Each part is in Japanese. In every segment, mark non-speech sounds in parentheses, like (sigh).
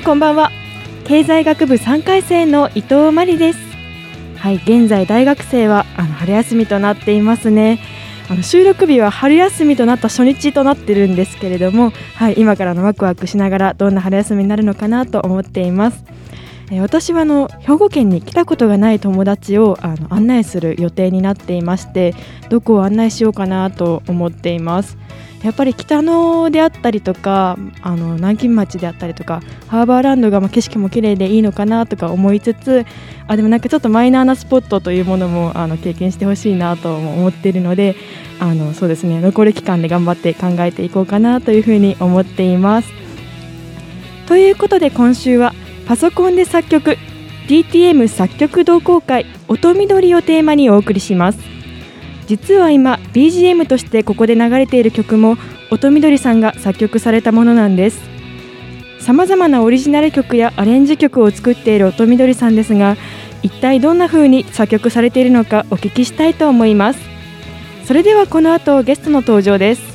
んこんばんは。経済学部3回生の伊藤真理です。はい現在大学生はあの春休みとなっていますね。あの収録日は春休みとなった初日となってるんですけれどもはい今からのワクワクしながらどんな春休みになるのかなと思っています。えー私はあの兵庫県に来たことがない友達をあの案内する予定になっていましてどこを案内しようかなと思っています。やっぱり北野であったりとかあの南京町であったりとかハーバーランドがま景色も綺麗でいいのかなとか思いつつあでもなんかちょっとマイナーなスポットというものもあの経験してほしいなとも思っているのであのそうですね残り期間で頑張って考えていこうかなというふうに思っています。ということで今週はパソコンで作曲 DTM 作曲同好会音緑をテーマにお送りします実は今 BGM としてここで流れている曲も音みどりさんが作曲されたものなんです。さまざまなオリジナル曲やアレンジ曲を作っている音みどりさんですが一体どんな風に作曲されているのかお聞きしたいと思います。それではこの後ゲストの登場です。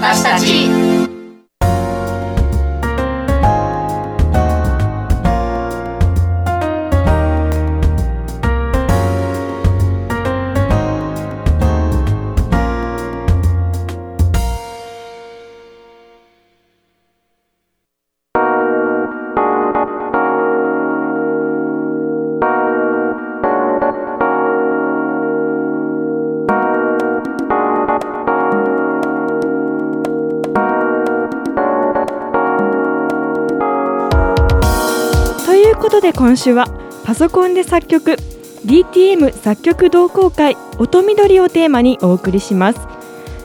大のことで今週はパソコンで作曲 DTM 作曲同好会音緑をテーマにお送りします。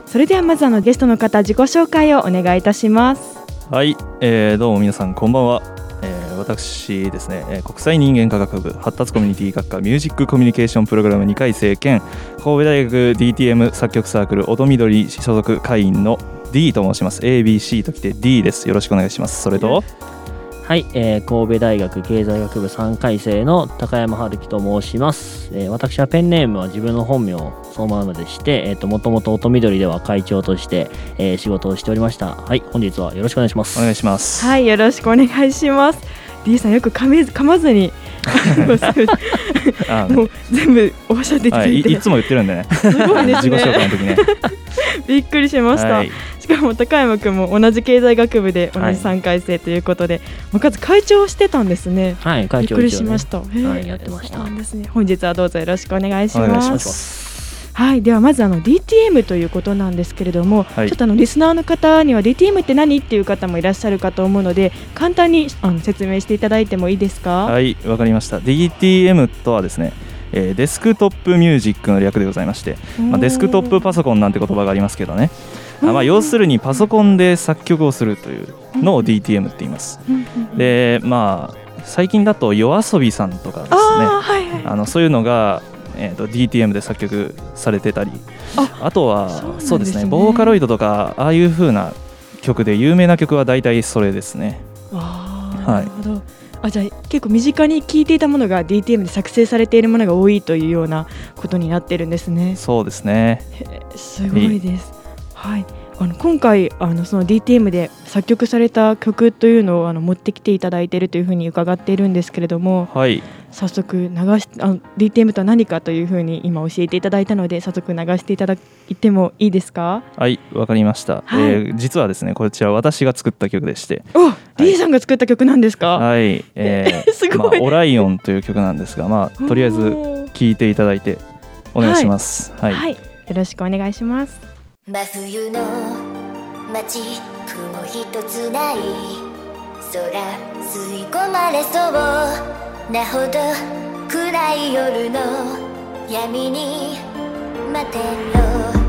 それではまずあのゲストの方自己紹介をお願いいたします。はい、えー、どうも皆さんこんばんは、えー、私ですね、えー国際人間科学部発達コミュニティ学科ミュージックコミュニケーションプログラム2回生兼神戸大学 DTM 作曲サークル音緑所属会員の D と申します。ABC ときて D です。よろしくお願いします。それとはい、えー神戸大学経済学部3回生の高山春樹と申します、えー私はペンネームは自分の本名そのままでして、えー、ともともと音緑では会長として、えー仕事をしておりました。はい本日はよろしくお願いします。お願いします。はいよろしくお願いします。D さんよく噛めず噛まずに。あもう全部おっしゃってはい、いくれて、いつも言ってるんでね。すごいです自己紹介ねの時ね。(laughs) びっくりしました、はい、しかも高山くんも同じ経済学部で同じはい3回生ということで、もうかつ会長をしてたんですねはい会長びっくりしました。はいやってましたですね。本日はどうぞよろしくお願いしま。ますすはい、ではまずあの DTM ということなんですけれども、はいちょっとあのリスナーの方には DTM って何っていう方もいらっしゃるかと思うので、簡単にあの説明していただいてもいいですか？はいわかりました DTM とはですねえーデスクトップミュージックの略でございまして、まあ、デスクトップパソコンなんて言葉がありますけどね、あまあ、要するにパソコンで作曲をするというのを DTM って言いますでまあ最近だと夜遊びさんとかですねああはいはい。あのそういうのが、えー、と DTM で作曲されてたりああとはそうですねそうですねボーカロイドとかああいう風な曲で有名な曲は大体それですねはいなるほど。あじゃあ結構身近に聞いていたものが DTM で作成されているものが多いというようなことになってるんですね。そうですねすごいです。はい。あの今回あのその DTM で作曲された曲というのをあの持ってきていただいているというふうに伺っているんですけれども、はい。早速流しあの DTM とは何かというふうに今教えていただいたので早速流していただいてもいいですか？はいわかりました、はい。えー実はですねこちら私が作った曲でして。お、リーさんが作った曲なんですか、はい、えー (laughs) すごい。まあ、オライオンという曲なんですが、まあ、とりあえずおー聴いていただいてお願いします。はい、はい、よろしくお願いします真冬の街雲一つない空吸い込まれそうなほど暗い夜の闇に待てろ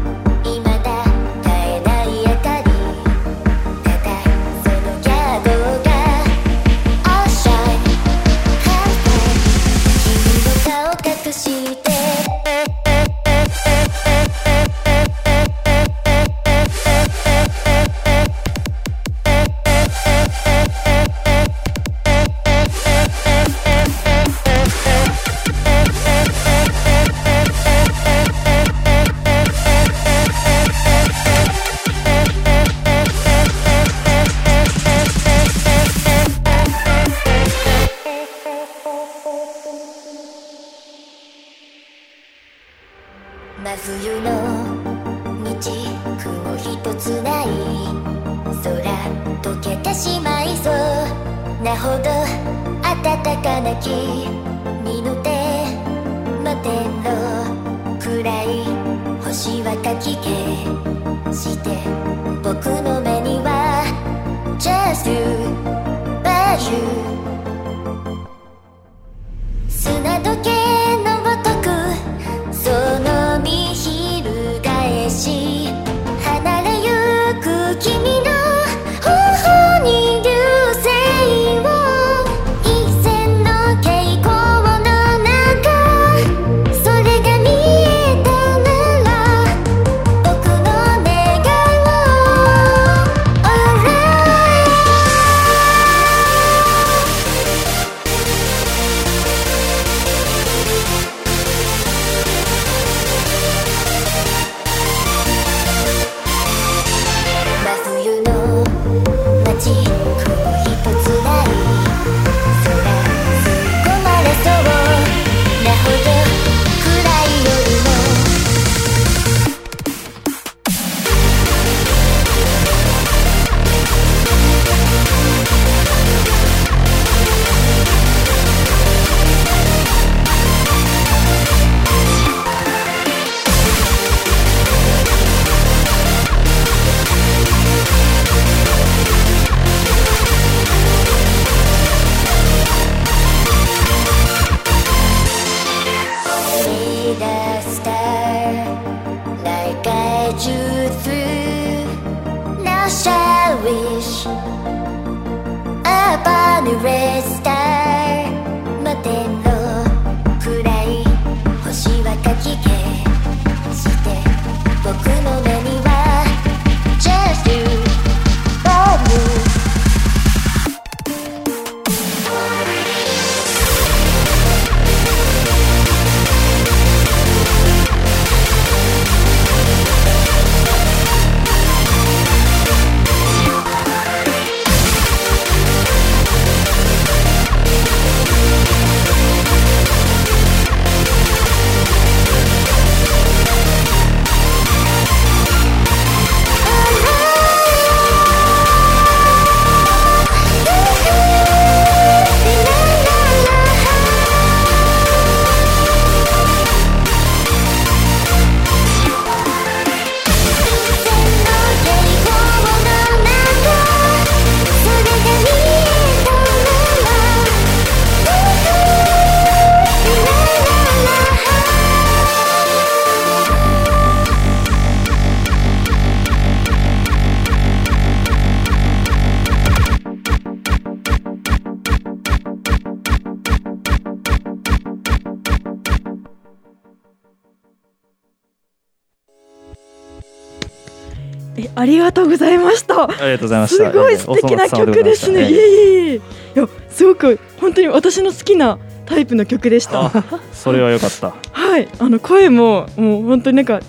ありがとうございましたありがとうございましすた。ごい素敵な曲ですね。いえいえいえ。いや、すごく本当に私の好きなタイプの曲でした。あそれは良かった。(laughs) はい、あの声ももう本当になんか、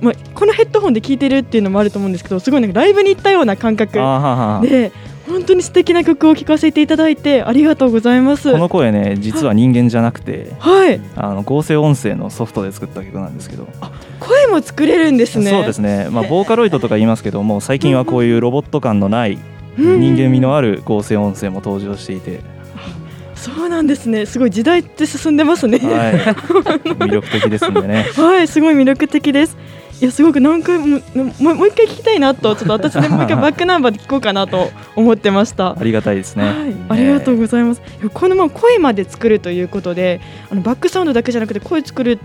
まあこのヘッドホンで聴いてるっていうのもあると思うんですけど、すごいなんかライブに行ったような感覚で、本当に素敵な曲を聴かせていただいてありがとうございます。この声ね実は人間じゃなくてはい。あの合成音声のソフトで作った曲なんですけど。声も作れるんですね。そうですね、まあ、ボーカロイドとか言いますけども最近はこういうロボット感のないうん。人間味のある合成音声も登場していて、そうなんですねすごい時代って進んでますねはい、魅力的ですんでね (laughs) はい、すごい魅力的です。いや、すごく何回も、もうもう一回聞きたいなと、ちょっと私でもう一回 (laughs) バックナンバーで聞こうかなと思ってました。ありがたいですね、はい、ありがとうございます。いやこのまま声まで作るということで、あのバックサウンドだけじゃなくて声作る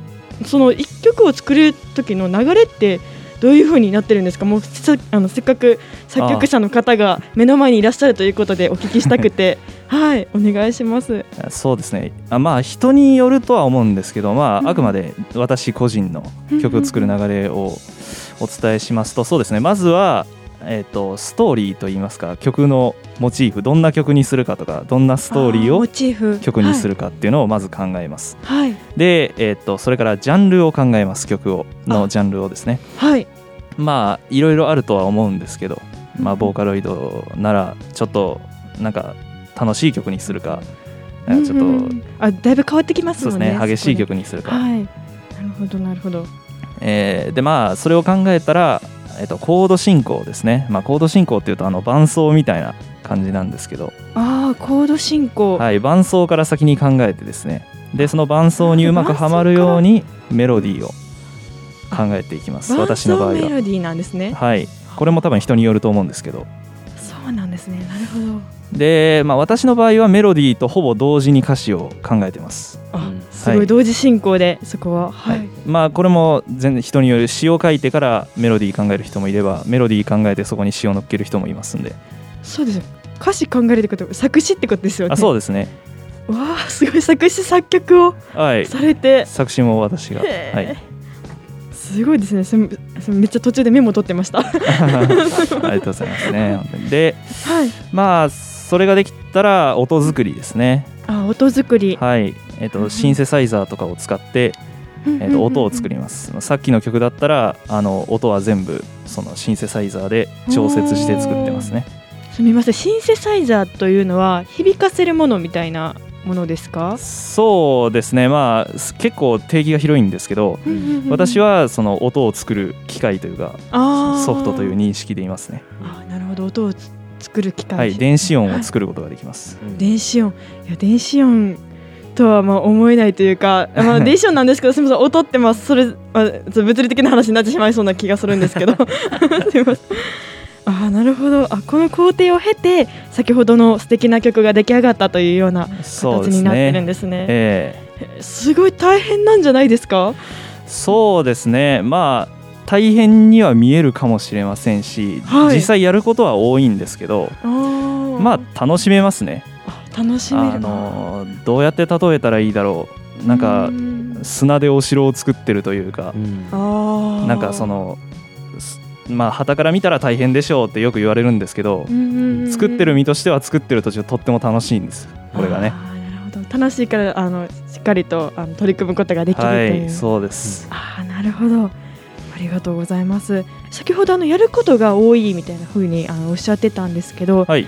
その一曲を作る時の流れってどういう風になってるんですか？もうさあのせっかく作曲者の方が目の前にいらっしゃるということでお聞きしたくて、(laughs) はい、お願いします。そうですね。あまあ人によるとは思うんですけど、まうん。あ、あくまで私個人の曲を作る流れをお伝えしますとそうですね。まずは、えー、とストーリーといいますか曲のモチーフどんな曲にするかとかどんなストーリーを曲にするかっていうのをまず考えます。はい、はい、で、えー、とそれからジャンルを考えます曲をのジャンルをですね。はい、まあいろいろあるとは思うんですけど、まあ、ボーカロイドならちょっとなんか楽しい曲にするかなんかちょっと、うんうんあだいぶ変わってきますねね激しい曲にするか、ではい。なるほどなるほど。えーでまあそれを考えたら、えっとコード進行ですね、まあ、コード進行っていうとあの伴奏みたいな感じなんですけど、ああコード進行、はい、伴奏から先に考えてですね。でその伴奏にうまくはまるようにメロディーを考えていきます。私の場合は。メロディーなんですね。はい。これも多分人によると思うんですけどそうなんですね。なるほど。で、まあ、私の場合はメロディーとほぼ同時に歌詞を考えてます。あうん。すごい同時進行でそこは。ははい。い、まあこれも全然人による詩を書いてからメロディー考える人もいればメロディー考えてそこに詩を乗っける人もいますんで。そうですよ。歌詞考えるってこと作詞ってことですよね。あそうですね。わあすごい。作詞作曲をはい。されて、作詞も私が、はい、すごいですね。それそれめっちゃ途中でメモ取ってました。は (laughs) ありがとうございますね。でい。まあそれができたら音作りですね。あ音作り、はい。えっ、とシンセサイザーとかを使って、えー、と音を作ります。さっきの曲だったらあの音は全部そのシンセサイザーで調節して作ってますね。すみません。シンセサイザーというのは響かせるものみたいなものですか？そうですね。まあす結構定義が広いんですけど私はその音を作る機械というかソフトという認識でいますね。あーなるほど。音をつ作る機械、はい電子音を作ることができます。電子音。いや電子音とはまあ思えないというか、(laughs) まあ、電子音なんですけどすみません音ってまあそれ、まあ、物理的な話になってしまいそうな気がするんですけど。(laughs) (laughs) すみませんあーなるほど。あこの工程を経て先ほどの素敵な曲が出来上がったというような形になってるんねですね。えすごい大変なんじゃないですか？えそうですね。まあ大変には見えるかもしれませんし、はい。実際やることは多いんですけどあー。まあ楽しめますね。あ楽しめる。あのどうやって例えたらいいだろう。なんかうん。砂でお城を作ってるというかうん。あー。なんかそのすまあ旗から見たら大変でしょうってよく言われるんですけどうんうんうん作ってる身としては作ってる途中とっても楽しいんです。これがね。あーなるほど。楽しいからあのしっかりとあの取り組むことができるとはいう、いそうです。ああなるほど。ありがとうございます。先ほどあのやることが多いみたいな風にあのおっしゃってたんですけどはい。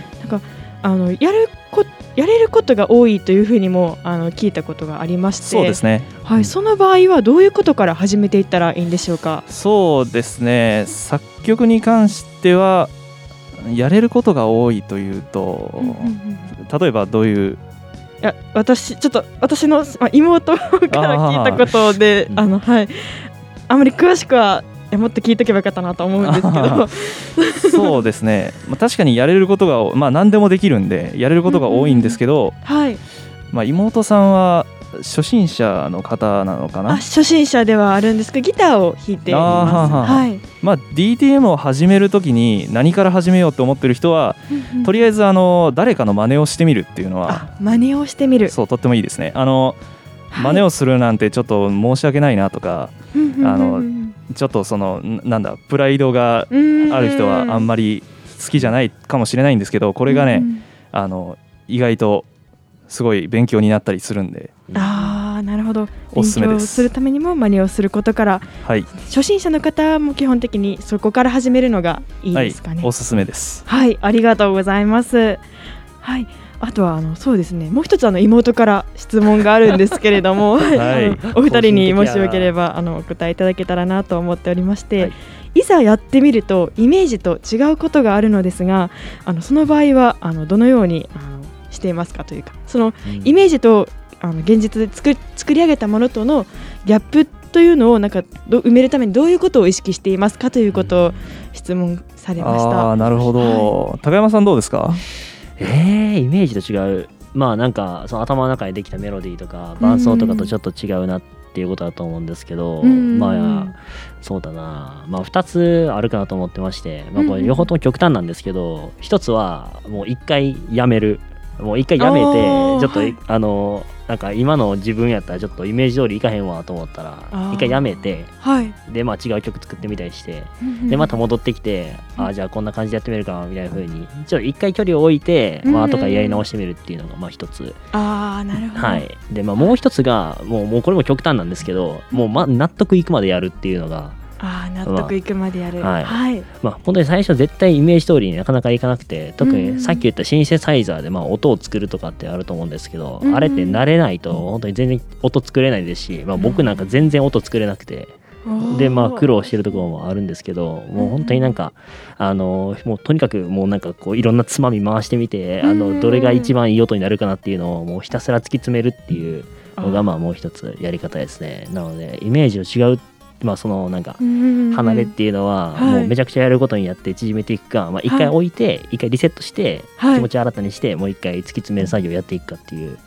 あのやるこやれることが多いというふうにもあの聞いたことがありまして。そうですね。はい、その場合はどういうことから始めていったらいいんでしょうか？そうですね。作曲に関してはやれることが多いというと例えばどういう？いや私ちょっと私の、まあ、妹から聞いたことでー。あのはい。あまり詳しくはもっと聞いとけばよかったなと思うんですけど。(laughs) そうですね、まあ、確かにやれることがまあ何でもできるんでやれることが多いんですけど、はい。まあ、妹さんは初心者の方なのかあな初心者ではあるんですけどギターを弾いています。はい。まあ DTM を始めるときに何から始めようと思ってる人はとりあえずあの誰かの真似をしてみるっていうのはあ真似をしてみる。そうとってもいいですね。あの真似をするなんてちょっと申し訳ないなとかあのちょっとそのんなんだプライドがある人はあんまり好きじゃないかもしれないんですけどこれがねあの意外とすごい勉強になったりするんで。あなるほど。おすすめです。勉強するためにも真似をすることからはい、初心者の方も基本的にそこから始めるのがいいですかね。はい、おすすめです。はい、ありがとうございます。はい、あとはあのそうですね。もう一つあの妹から質問があるんですけれども、(laughs) い。あのお二人にもしよければあのお答えいただけたらなと思っておりまして、はい。い、ざやってみるとイメージと違うことがあるのですが、あのその場合はあのどのようにあのしていますかというか、そのイメージとあの現実で作作り上げたものとのギャップというのをなんかど埋めるためにどういうことを意識していますかということを質問されましあた。あなるほど、高山さんどうですか？えー、イメージと違う。まあなんかその頭の中でできたメロディーとか伴奏とかとちょっと違うなっていうことだと思うんですけど、うん。まあそうだな。まあ2つあるかなと思ってまして、まあ、これ両方とも極端なんですけど1つはもう1回やめる。もう1回やめてちょっと、はい。あのなんか今の自分やったらちょっとイメージ通りいかへんわと思ったらあー。1回やめてはい。でまあ違う曲作ってみたりしてでまた戻ってきて、ああじゃあこんな感じでやってみるかみたいな風にちょっと一回距離を置いて、まあうん後からやり直してみるっていうのがまあ一つ、ああなるほど。はい。でまあもう一つがもうもうこれも極端なんですけどもうま納得いくまでやるっていうのがああ納得いくまでやる。まあはい。はい。まあ本当に最初絶対イメージ通りになかなかいかなくて特うん。にさっき言ったシンセサイザーでまあ音を作るとかってあると思うんですけど、うん。あれって慣れないと本当に全然音作れないですし、まあ、僕なんか全然音作れなくて。でまあ苦労してるところもあるんですけどもう本当になんかあのもうとにかくもうなんかこういろんなつまみ回してみてあうんのどれが一番いい音になるかなっていうのをもうひたすら突き詰めるっていうのがまあもう一つやり方ですね。なのでイメージを違うまあそのなんか離離れっていうのははい。もうめちゃくちゃやることにやって縮めていくかまあ一回置いて一回リセットしてはい。気持ちを新たにしてもう一回突き詰める作業をやっていくかっていう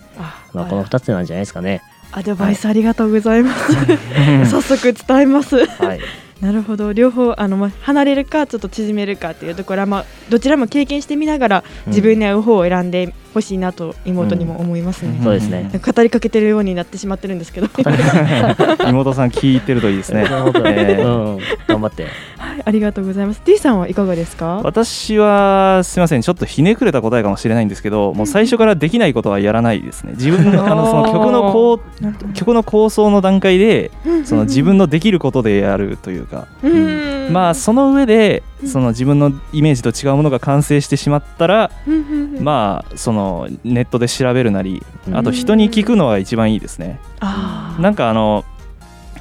まあこの2つなんじゃないですかね。アドバイスありがとうございます。(laughs) 早速伝えます。はいなるほど。両方あのまあ離れるかちょっと縮めるかっていうところはまあどちらも経験してみながら自分に合う方を選んでほしいなと妹にも思いますね。そうですね。語りかけてるようになってしまってるんですけど、(laughs) 妹さん聞いてるといいですね。なるほどえーうん頑張って。はい、ありがとうございます。D さんはいかがですか？私はすみませんちょっとひねくれた答えかもしれないんですけどもう最初からできないことはやらないですね。(laughs) 自分のあのその曲のこう曲の構想の段階でその自分のできることでやるというか。うん。まあその上でその自分のイメージと違うものが完成してしまったらあまあそのネットで調べるなりうん。あと人に聞くのが一番いいですね。なんかあの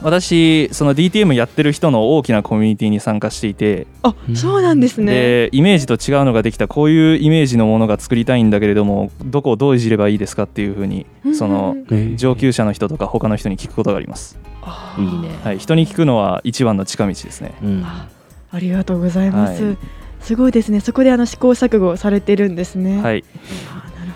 私その DTM やってる人の大きなコミュニティに参加していてあそうなんですね。でイメージと違うのができたこういうイメージのものが作りたいんだけれどもどこをどういじればいいですかっていうふうにその上級者の人とか他の人に聞くことがあります、あいいねはい、人に聞くのは一番の近道ですねうんあありがとうございます。はいすごいですね。そこであの試行錯誤されてるんですね。。はいいあなる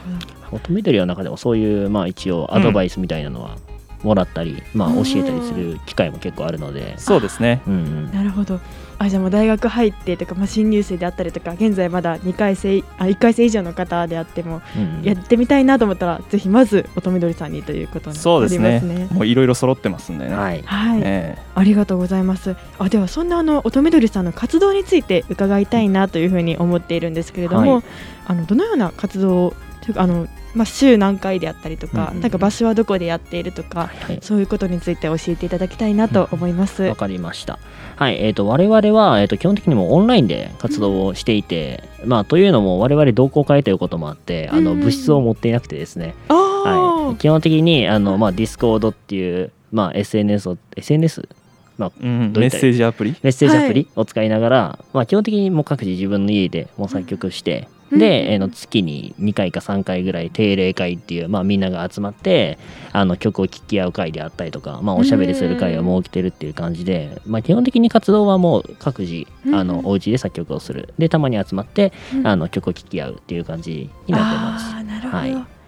ほど。乙女鳥の中でもそういうまあ一応アドバイスみたいなのはもらったり、まあ教えたりする機会も結構あるので、そうですね。うんうん、なるほど。あじゃあもう大学入ってとか、まあ、新入生であったりとか現在まだ2回生あ1回生以上の方であってもうんやってみたいなと思ったらぜひまず乙女鳥さんにということになそうですりますね。ね。もういろいろ揃ってますんでね、はい。はい、え。ありがとうございます。あではそんなあの乙女鳥さんの活動について伺いたいなというふうに思っているんですけれども、はい。あのどのような活動をあのまあ週何回であったりとか、うんうんうん。なんか場所はどこでやっているとか、はいそういうことについて教えていただきたいなと思います。わかりました。はい、えっ、と、我々は、えっ、と、基本的にもオンラインで活動をしていて、まあ、というのも、我々同好会ということもあって、あの、うん部室を持っていなくてですね、あはい、基本的に、あの、まあ、 Discord っていう、まあ、SNS を、SNS? まあ、メッセージアプリ？メッセージアプリを使いながら、まあ、基本的にもう各自自分の家でもう作曲して、うんで、えーの月に2回か3回ぐらい定例会っていう、まあ、みんなが集まってあの曲を聴き合う会であったりとか、まあ、おしゃべりする会を設けてるっていう感じで、まあ、基本的に活動はもう各自あうん。のお家で作曲をする。でたまに集まってうん。あの曲を聴き合うっていう感じになってます。なるほど、はい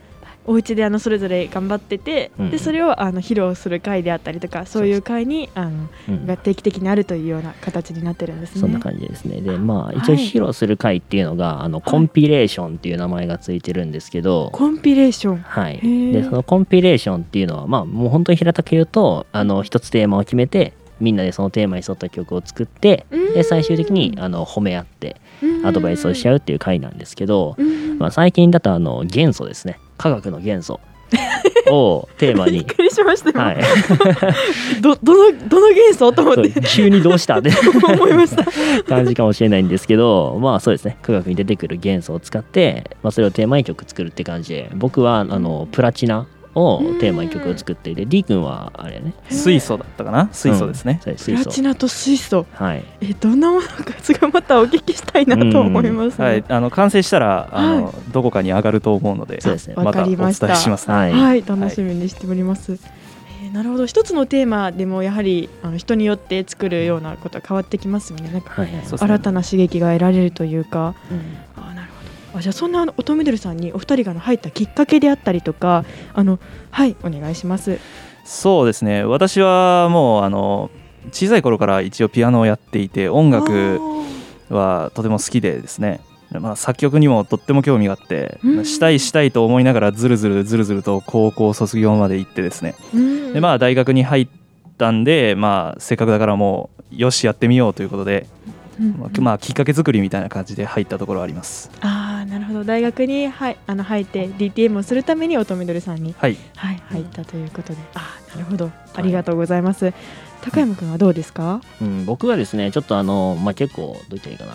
お家であのそれぞれ頑張ってて、うんでそれをあの披露する会であったりとかそういう会にあのうん。が定期的にあるというような形になってるんですね。そんな感じですね。で、まあ、はい一応披露する会っていうのが、あの、コンピレーションっていう名前がついてるんですけど、コンピレーション。はい、ー。でそのコンピレーションっていうのはまあもう本当に平たく言うとあの一つテーマを決めてみんなでそのテーマに沿った曲を作ってうん。で最終的にあの褒め合ってアドバイスをし合うっていう回なんですけど、うん。まあ、最近だとあの元素ですね。科学の元素 (laughs) をテーマびっにくりしましたよ、はい。(laughs) どどのどの元素と思って。急にどうした？って。思いました。感じかもしれないんですけどまあそうですね。科学に出てくる元素を使って、まあ、それをテーマに曲作るって感じで僕はあのプラチナをテーマに曲を作っていて D 君はあれね。水素だったかな？水素ですね、そうプ水素。ラチナと水素。はい。えどんなものかすごいまたお聞きしたいなと思いますね、はい、あの完成したらあの、どこかに上がると思うのでそうですね。わまた。お伝えかりましますね。はい、はい、楽しみにしております。えーなるほど、一つのテーマでもやはりあの人によって作るようなことは変わってきますよね。なんかはい新たな刺激が得られるというか。あーなるほど。あじゃあそんなあの音みどりさんにお二人が入ったきっかけであったりとか、あのはいお願いします。そうですね。私はもうあの小さい頃から一応ピアノをやっていて音楽はとても好きでですね。まあ、作曲にもとっても興味があって、うん。したいしたいと思いながらずるずるずるずると高校卒業まで行ってですね。うん。でまあ大学に入ったんで、まあ、せっかくだからもうよしやってみようということで、うんまあまあ、きっかけ作りみたいな感じで入ったところはあります。ああなるほど。大学にはいあの入って DTM をするために音みどりさんにはい。はい入ったということで、ああなるほど。ありがとうございます。高山くんはどうですか？うん、僕はですねちょっとあの、まあ、結構どう言ったらいいかな、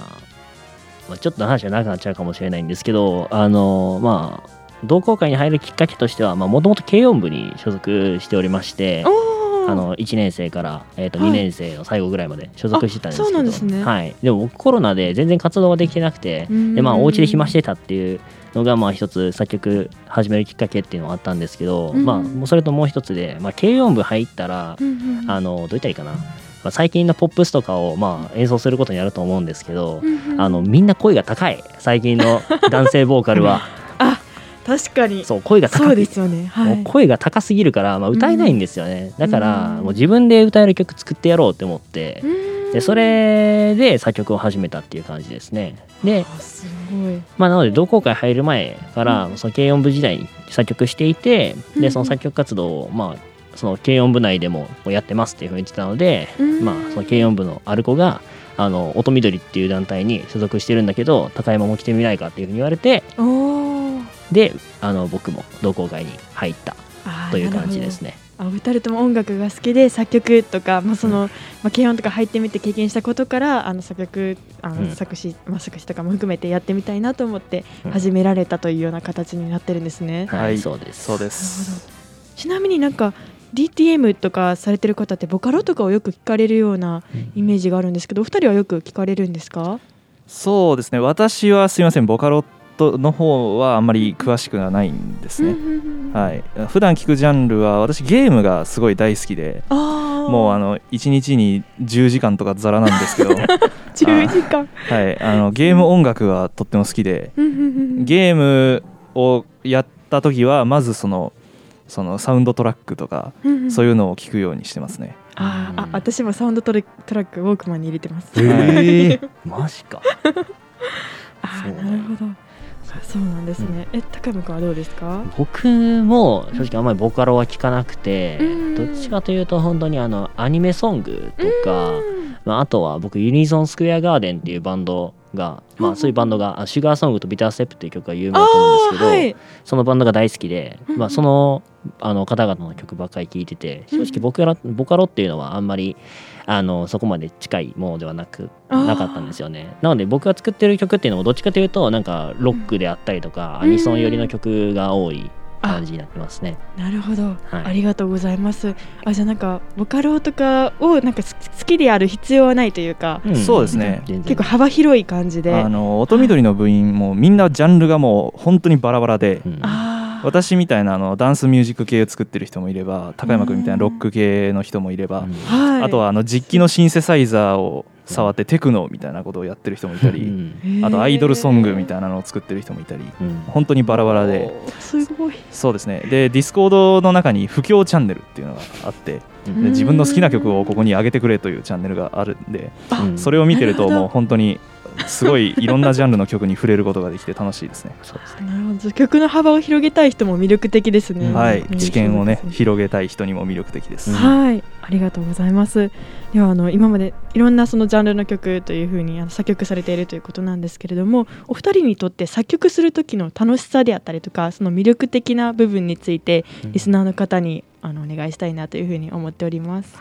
まあ、ちょっと話が長くなっちゃうかもしれないんですけどあのまあ同好会に入るきっかけとしてはもともと軽音部に所属しておりましておーあの1年生から、えー、とはい。2年生の最後ぐらいまで所属してたんですけど、あそうなんですね。はい、でも僕コロナで全然活動ができてなくてうん。で、まあ、お家で暇してたっていうのがまあ一つ作曲始めるきっかけっていうのがあったんですけど、うん。まあ、それともう一つで、まあ、軽音部入ったら、うんうんうん。あのどう言ったらいいかな、まあ、最近のポップスとかをまあ演奏することになると思うんですけど、うんうん。あのみんな声が高い。最近の男性ボーカルは (laughs) 確かに。そう声が高ですよね。はい。声が高すぎるから、まあ、歌えないんですよね、だからうんもう自分で歌える曲作ってやろうって思って。うん。でそれで作曲を始めたっていう感じですね。で。まあ、なので同好会入る前からその軽音部時代に作曲していてうんでその作曲活動をまあその軽音部内でもやってますっていうふうに言ってたので、うん。まあ、その軽音部のある子があの音緑っていう団体に所属してるんだけど高山も来てみないかっていうふうに言われて。であの僕も同好会に入ったという感じです。ね。あお二人とも音楽が好きで作曲とかまあその、まあ軽音とか入ってみて経験したことからあの作曲あの、うん作詞まあ作詞とかも含めてやってみたいなと思ってうん始められたというような形になってるんですね。はい、はいそうです。そうですちなみになんか DTM とかされてる方ってボカロとかをよく聞かれるようなイメージがあるんですけどお二人はよく聞かれるんですか？そうですね私はすいませんボカロットの方はあんまり詳しくはないんですね、はい、普段聞くジャンルは私ゲームがすごい大好きでもうあの1日に10時間とかザラなんですけど、(laughs) はい、10時間あのゲーム音楽はとっても好きでゲームをやった時はまずそのそのサウンドトラックとかそういういうのを聞くようにしてますね。あーあ私もサウンドトラトラックウォークマンに入れてます。えー、マジか。(laughs) あーそうなるほどそうなんですね、え高山君はどうですか？僕も正直あんまりボカロは聞かなくて、うん。どっちかというと本当にあのアニメソングとか、まあ、あとは僕ユニゾンスクエアガーデンっていうバンドが、まあ、そういうバンドがあシュガーソングとビターステップっていう曲が有名だと思うんですけど、はい。そのバンドが大好きで、うんまあ、そのあの方々の曲ばっかり聴いてて正直僕らボカロっていうのはあんまりあのそこまで近いものではなくなかったんですよね。なので僕が作ってる曲っていうのもどっちかというとなんかロックであったりとか、うん。アニソン寄りの曲が多い感じになってますね。なるほど、はい。ありがとうございます。あじゃあなんかボカロとかをなんかす好きである必要はないというか、ん。そうですね。結構幅広い感じで。あの音緑の部員もみんなジャンルがもう本当にバラバラで、うん。私みたいなあのダンスミュージック系を作ってる人もいれば高山君みたいなロック系の人もいれば、うん。はい。あとはあの実機のシンセサイザーを触ってテクノみたいなことをやってる人もいたり、うん。あとアイドルソングみたいいなのを作ってる人もいたりうん。本当にバラバラで。すごい。そうですね。で Discord の中に布教チャンネルっていうのがあってうん。で自分の好きな曲をここに上げてくれというチャンネルがあるんでうんそれを見てるともう本当にすごいいろんなジャンルの曲に触れることができて楽しいですね。そうですね。なるほど曲の幅を広げたい人も魅力的ですね。はい、うん。知見をね広げたい人にも魅力的です。はい、ありがとうございます。ではあの今までいろんなそのジャンルの曲というふうにあの作曲されているということなんですけれども、お二人にとって作曲する時の楽しさであったりとか、その魅力的な部分についてうん。リスナーの方にあのお願いしたいなというふうに思っております。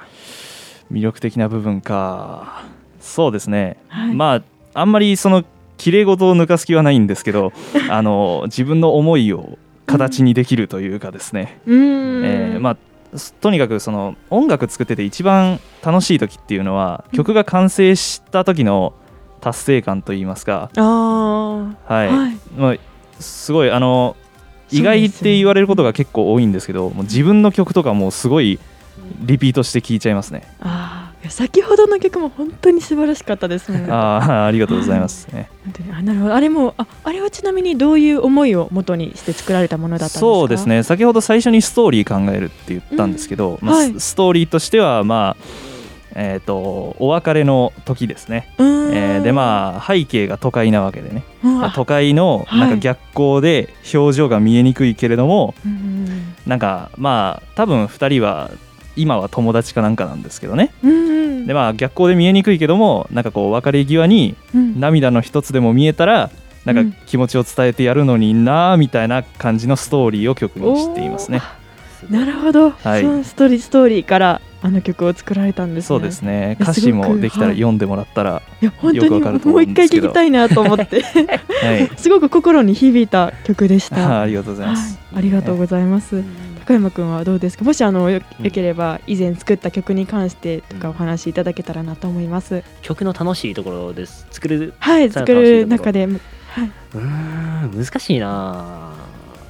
魅力的な部分か。そうですね、はい。まああんまりその綺麗事を抜かす気はないんですけど (laughs) あの自分の思いを形にできるというかですね、うーん、えーまあすとにかくその音楽作ってて一番楽しい時っていうのはうん。曲が完成した時の達成感といいますか、はい。はい、まあ、すごいあの意外って言われることが結構多いんですけどもう自分の曲とかもうすごいリピートして聴いちゃいますね。あ先ほどの曲も本当に素晴らしかったですもん。あー (laughs) ありがとうございますね。あなるほど。あれもああれはちなみにどういう思いを元にして作られたものだったんですか？そうですね。先ほど最初にストーリー考えるって言ったんですけど、まあはい。スストーリーとしてはまあえー、とお別れの時ですね、うーん。えーでまあ背景が都会なわけでね、都会のはい。なんか逆光で表情が見えにくいけれども、うんうんなんかまあ多分2人は今は友達かなんかなんですけどね。うんうん。でまあ逆光で見えにくいけどもなんかこう別れ際にうん。涙の一つでも見えたらなんうん。か気持ちを伝えてやるのになみたいな感じのストーリーを曲にしていますね。なるほど、はい。そのストーリーストーリーからあの曲を作られたんですね。そうですね。歌詞もできたらはい。読んでもらったら、いや本当によくわかるともう一回思うんですけど。聞きたいなと思って。はい、(laughs) すごく心に響いた曲でした。ありがとうございます。はい、ありがとうございます、高山くんはどうですか？もしあのよよければ以前作った曲に関してとかお話しいただけたらなと思います、曲の楽しいところです。作るはい作る中で、はい。うーん難しいな。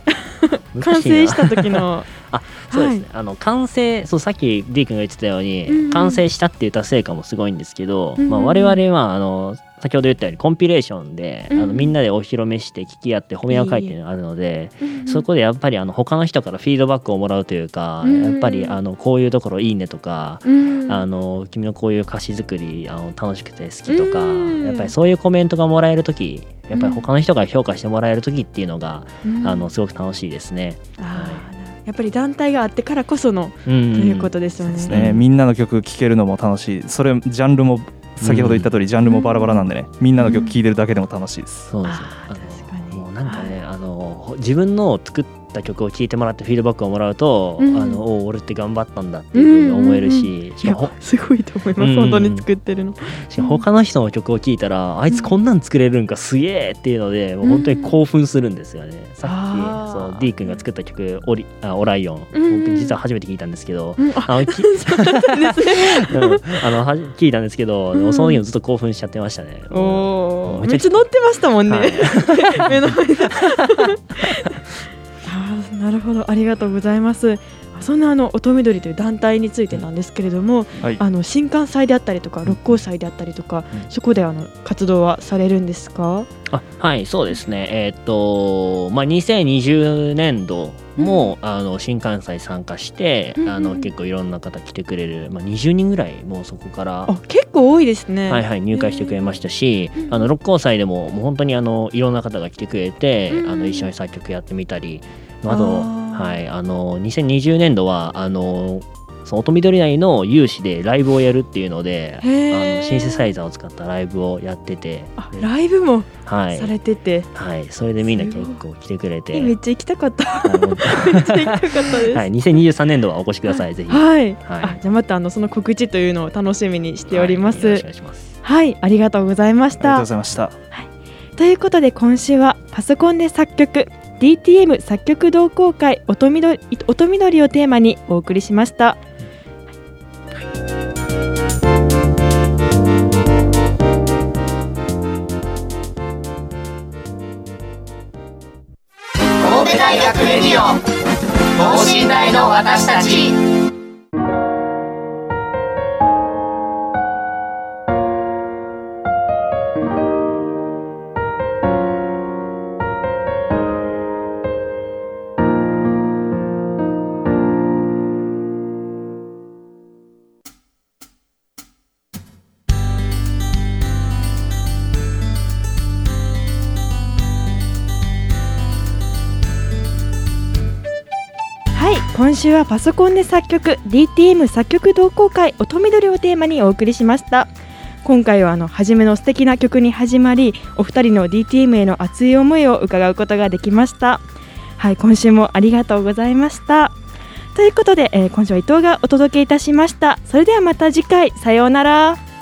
(laughs) ぁ完成した時の。(laughs) あそうですね、あの完成そうさっき D 君が言ってたように、うんうん。完成したって言った成果もすごいんですけど、うんうん。まあ、我々はあの先ほど言ったようにコンピレーションで、うん。うんあのみんなでお披露目して聞き合って褒め合う会っていうのがあるので、そこでやっぱりあの他の人からフィードバックをもらうというか、うん。やっぱりあのこういうところいいねとか、うん。あの君のこういう歌詞作りあの楽しくて好きとか、うん。やっぱりそういうコメントがもらえる時やっぱり他の人が評価してもらえる時っていうのが、うん。あのすごく楽しいですね。あーやっぱり団体があってからこそのとということですよね。ですね、みんなの曲聴けるのも楽しい。それジャンルも先ほど言った通りジャンルもバラバラなんでねみんなの曲聴いてるだけでも楽しいです。そうですねあーあの確かに。もうなんかね、あの自分の作った曲を聴いてもらってフィードバックをもらうと、うん。あのお俺って頑張ったんだっていうふうに思えるし、しいやかもほすごいと思います、うん。本当に作ってるの。し他の人の曲を聴いたら、あいつこんなん作れるんかすげえっていうので、もう本当に興奮するんですよね。さっきそう D 君が作った曲オリあオライオン、うん。僕実は初めて (laughs) 聞いたんですけど、うん。ああのきうんあのはじ聞いたんですけど、でもその時もずっと興奮しちゃってましたね。おー。めっちゃめっちゃ乗ってましたもんね、はい。(laughs) 目の前で (laughs) あーなるほど。ありがとうございます。そんなあの音緑という団体についてなんですけれども、はい。あの新刊祭であったりとか六甲祭であったりとか、うん。そこであの活動はされるんですか？あはいそうですね。えーっとまあ2020年度も、あの新幹線参加して、うんうんあの結構いろんな方来てくれる、まあ、20人ぐらいもうそこからあ結構多いですね。はいはい、入会してくれましたし、うんあの六甲祭でももう本当にあのいろんな方が来てくれて、うん。あの一緒に作曲やってみたりあとはい、あの2020年度はあのその音緑内の有志でライブをやるっていうのであのシンセサイザーを使ったライブをやってて。ライブもはい。されてて、はい、それでみんな結構来てくれて。えめっちゃ行きたかった。(laughs) めっちゃ行きたかったです。はい、2023年度はお越しください、ぜひ。はい、はい。あじゃあまたあのその告知というのを楽しみにしております。はいい、はいします。ありがとうございました。ありがとうご。ざいました。ということで今週はパソコンで作曲 DTM 作曲同好会音みどり音みどりをテーマにお送りしました。神戸大学レディオ等身大の私たち今週はパソコンで作曲 DTM 作曲同好会音緑をテーマにお送りしました。今回はあの初めの素敵な曲に始まりお二人の DTM への熱い思いを伺うことができました。はい今週もありがとうございました。ということで、えー今週は伊藤がお届けいたしました。それではまた次回さようなら。